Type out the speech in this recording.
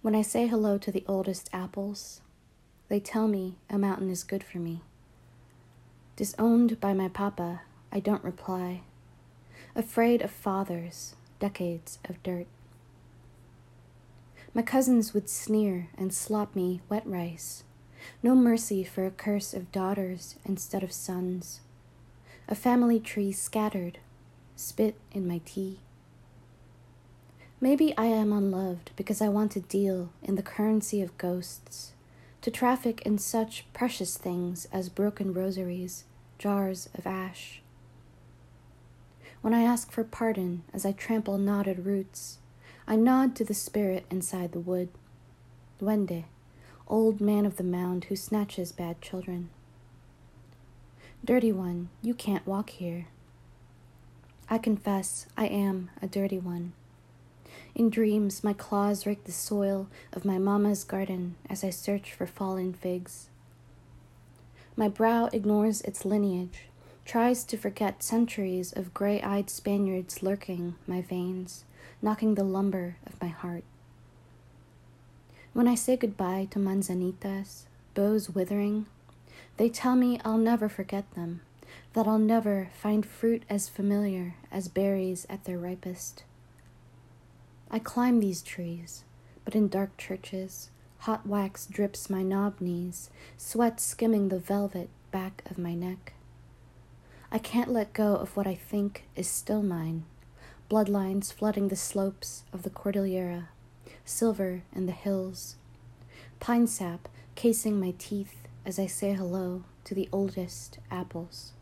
When I say hello to the oldest apples, they tell me a mountain is good for me. Disowned by my papa, I don't reply. Afraid of fathers, decades of dirt. My cousins would sneer and slop me wet rice. No mercy for a curse of daughters instead of sons. A family tree scattered, spit in my tea. Maybe I am unloved because I want to deal in the currency of ghosts, to traffic in such precious things as broken rosaries, jars of ash. When I ask for pardon as I trample knotted roots, I nod to the spirit inside the wood, Duende, old man of the mound who snatches bad children. Dirty one, you can't walk here. I confess I am a dirty one. In dreams, my claws rake the soil of my mamma's garden as I search for fallen figs. My brow ignores its lineage, tries to forget centuries of gray eyed Spaniards lurking my veins, knocking the lumber of my heart. When I say goodbye to manzanitas, boughs withering, they tell me I'll never forget them, that I'll never find fruit as familiar as berries at their ripest. I climb these trees, but in dark churches, hot wax drips my knob knees, sweat skimming the velvet back of my neck. I can't let go of what I think is still mine, bloodlines flooding the slopes of the Cordillera, silver in the hills, pine sap casing my teeth as I say hello to the oldest apples.